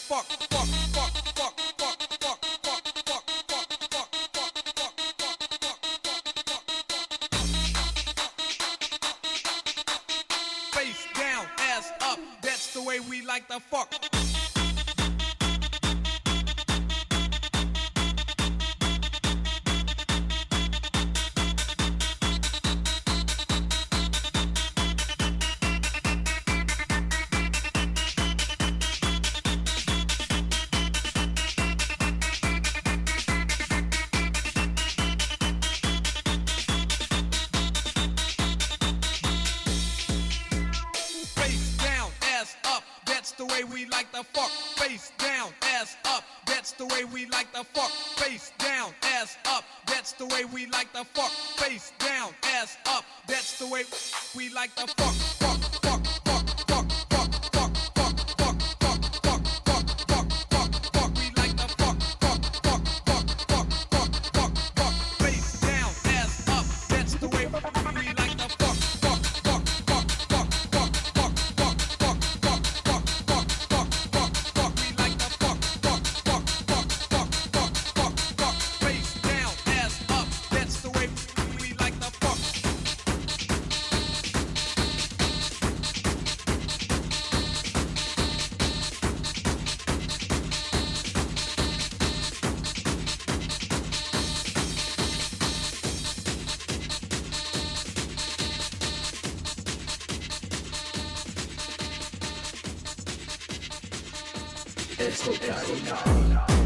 fuck, fuck, fuck, fuck, fuck. Face down, ass up, that's the way we like to fuck. the fuck. Face down, ass up. That's the way we like the fuck. It's okay.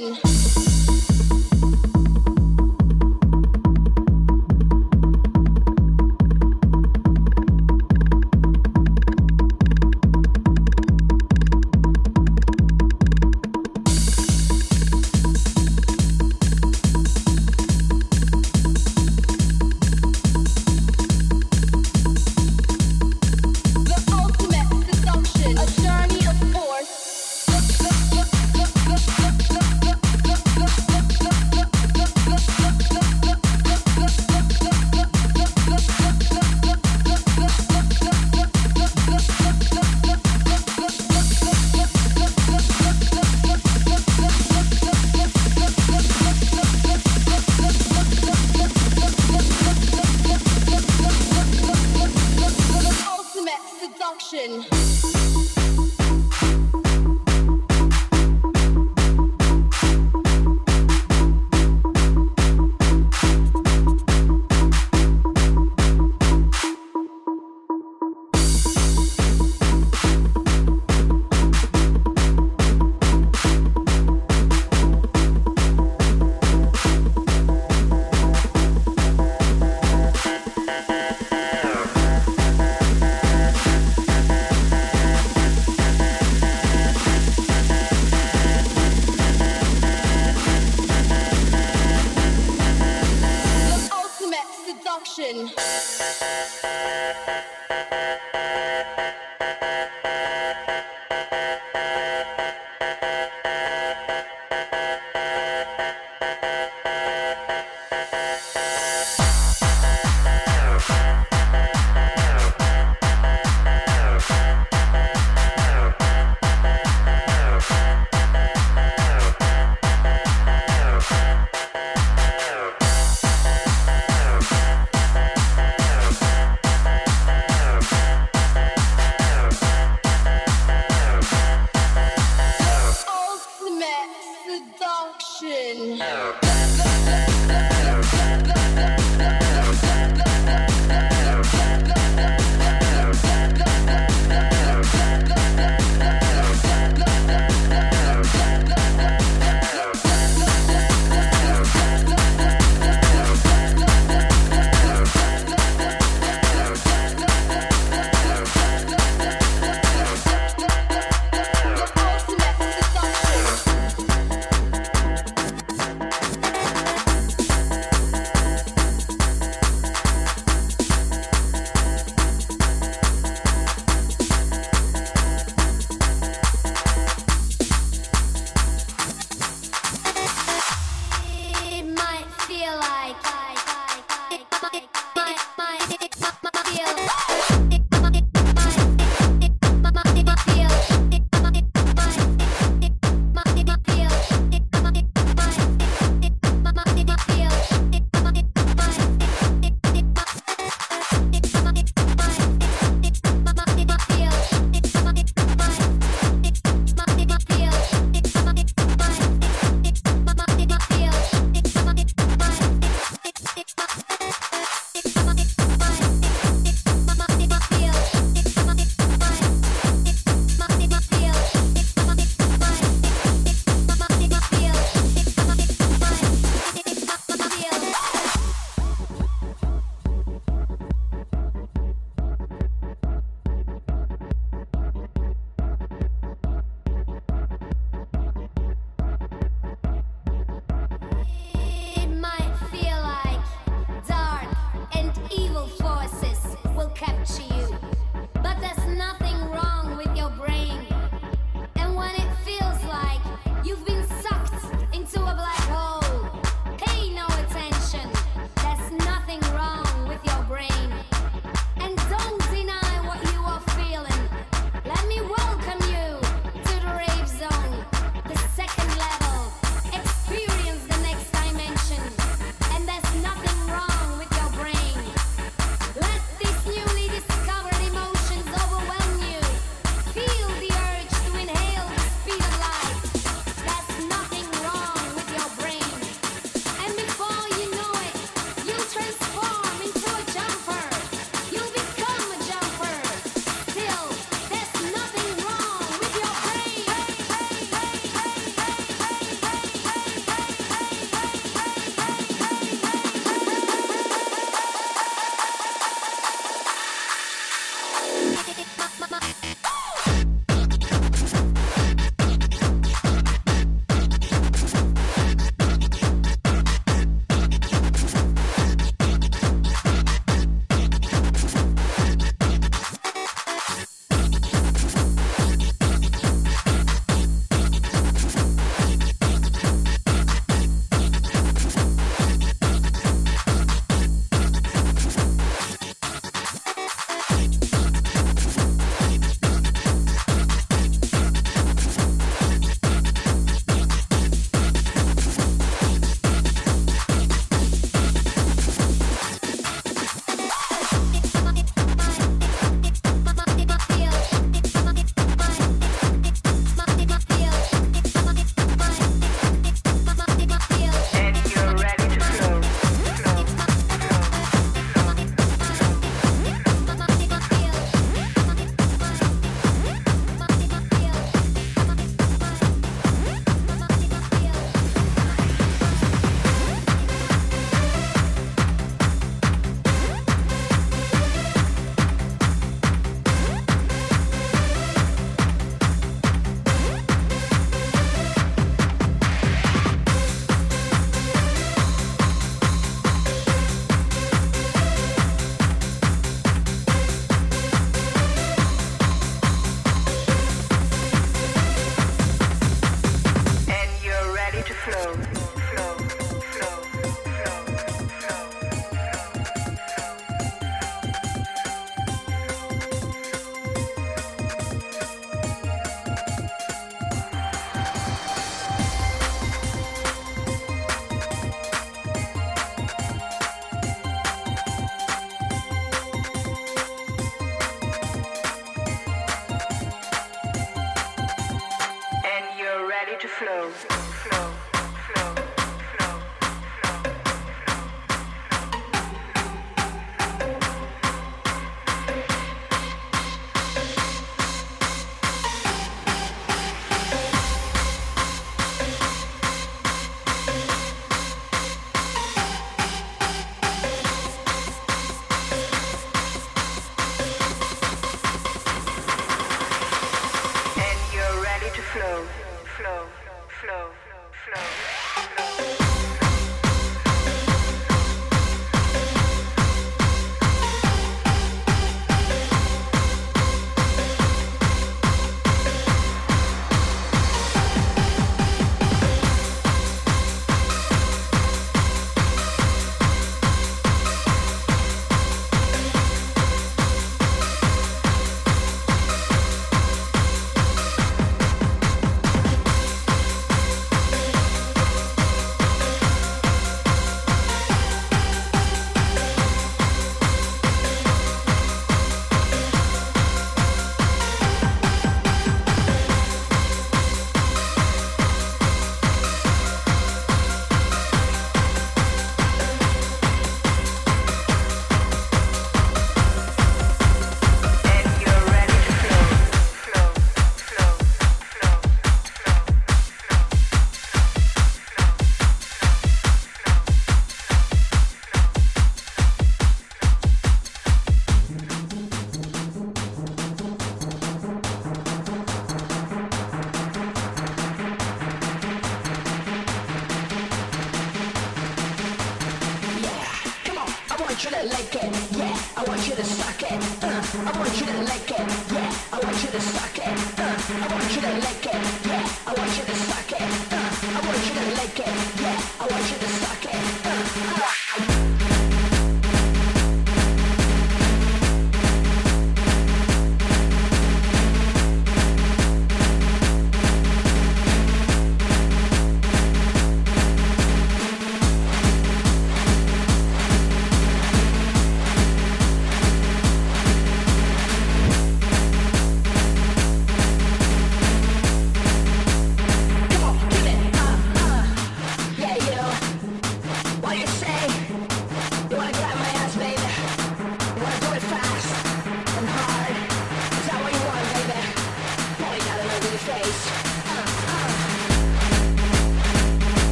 Listen.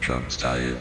Trump's style.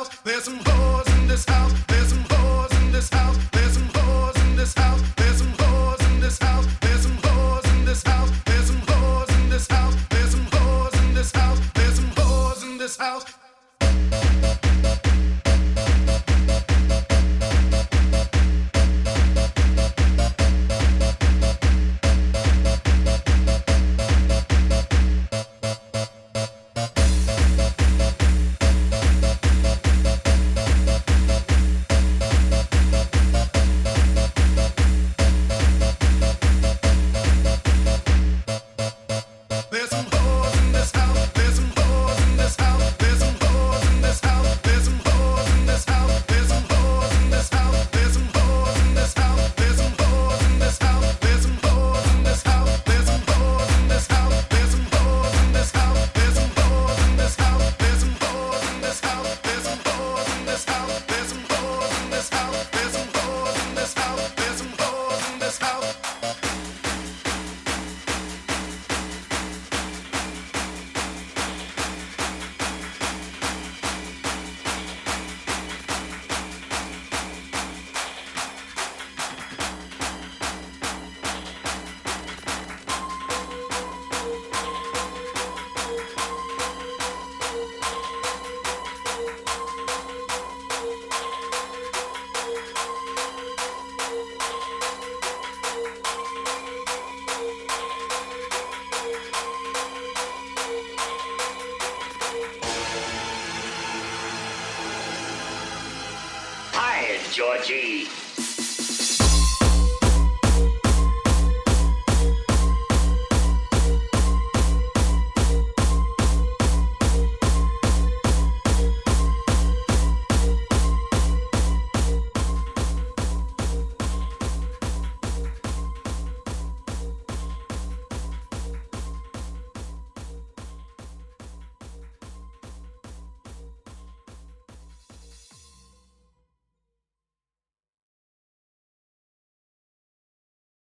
House. There's some hoes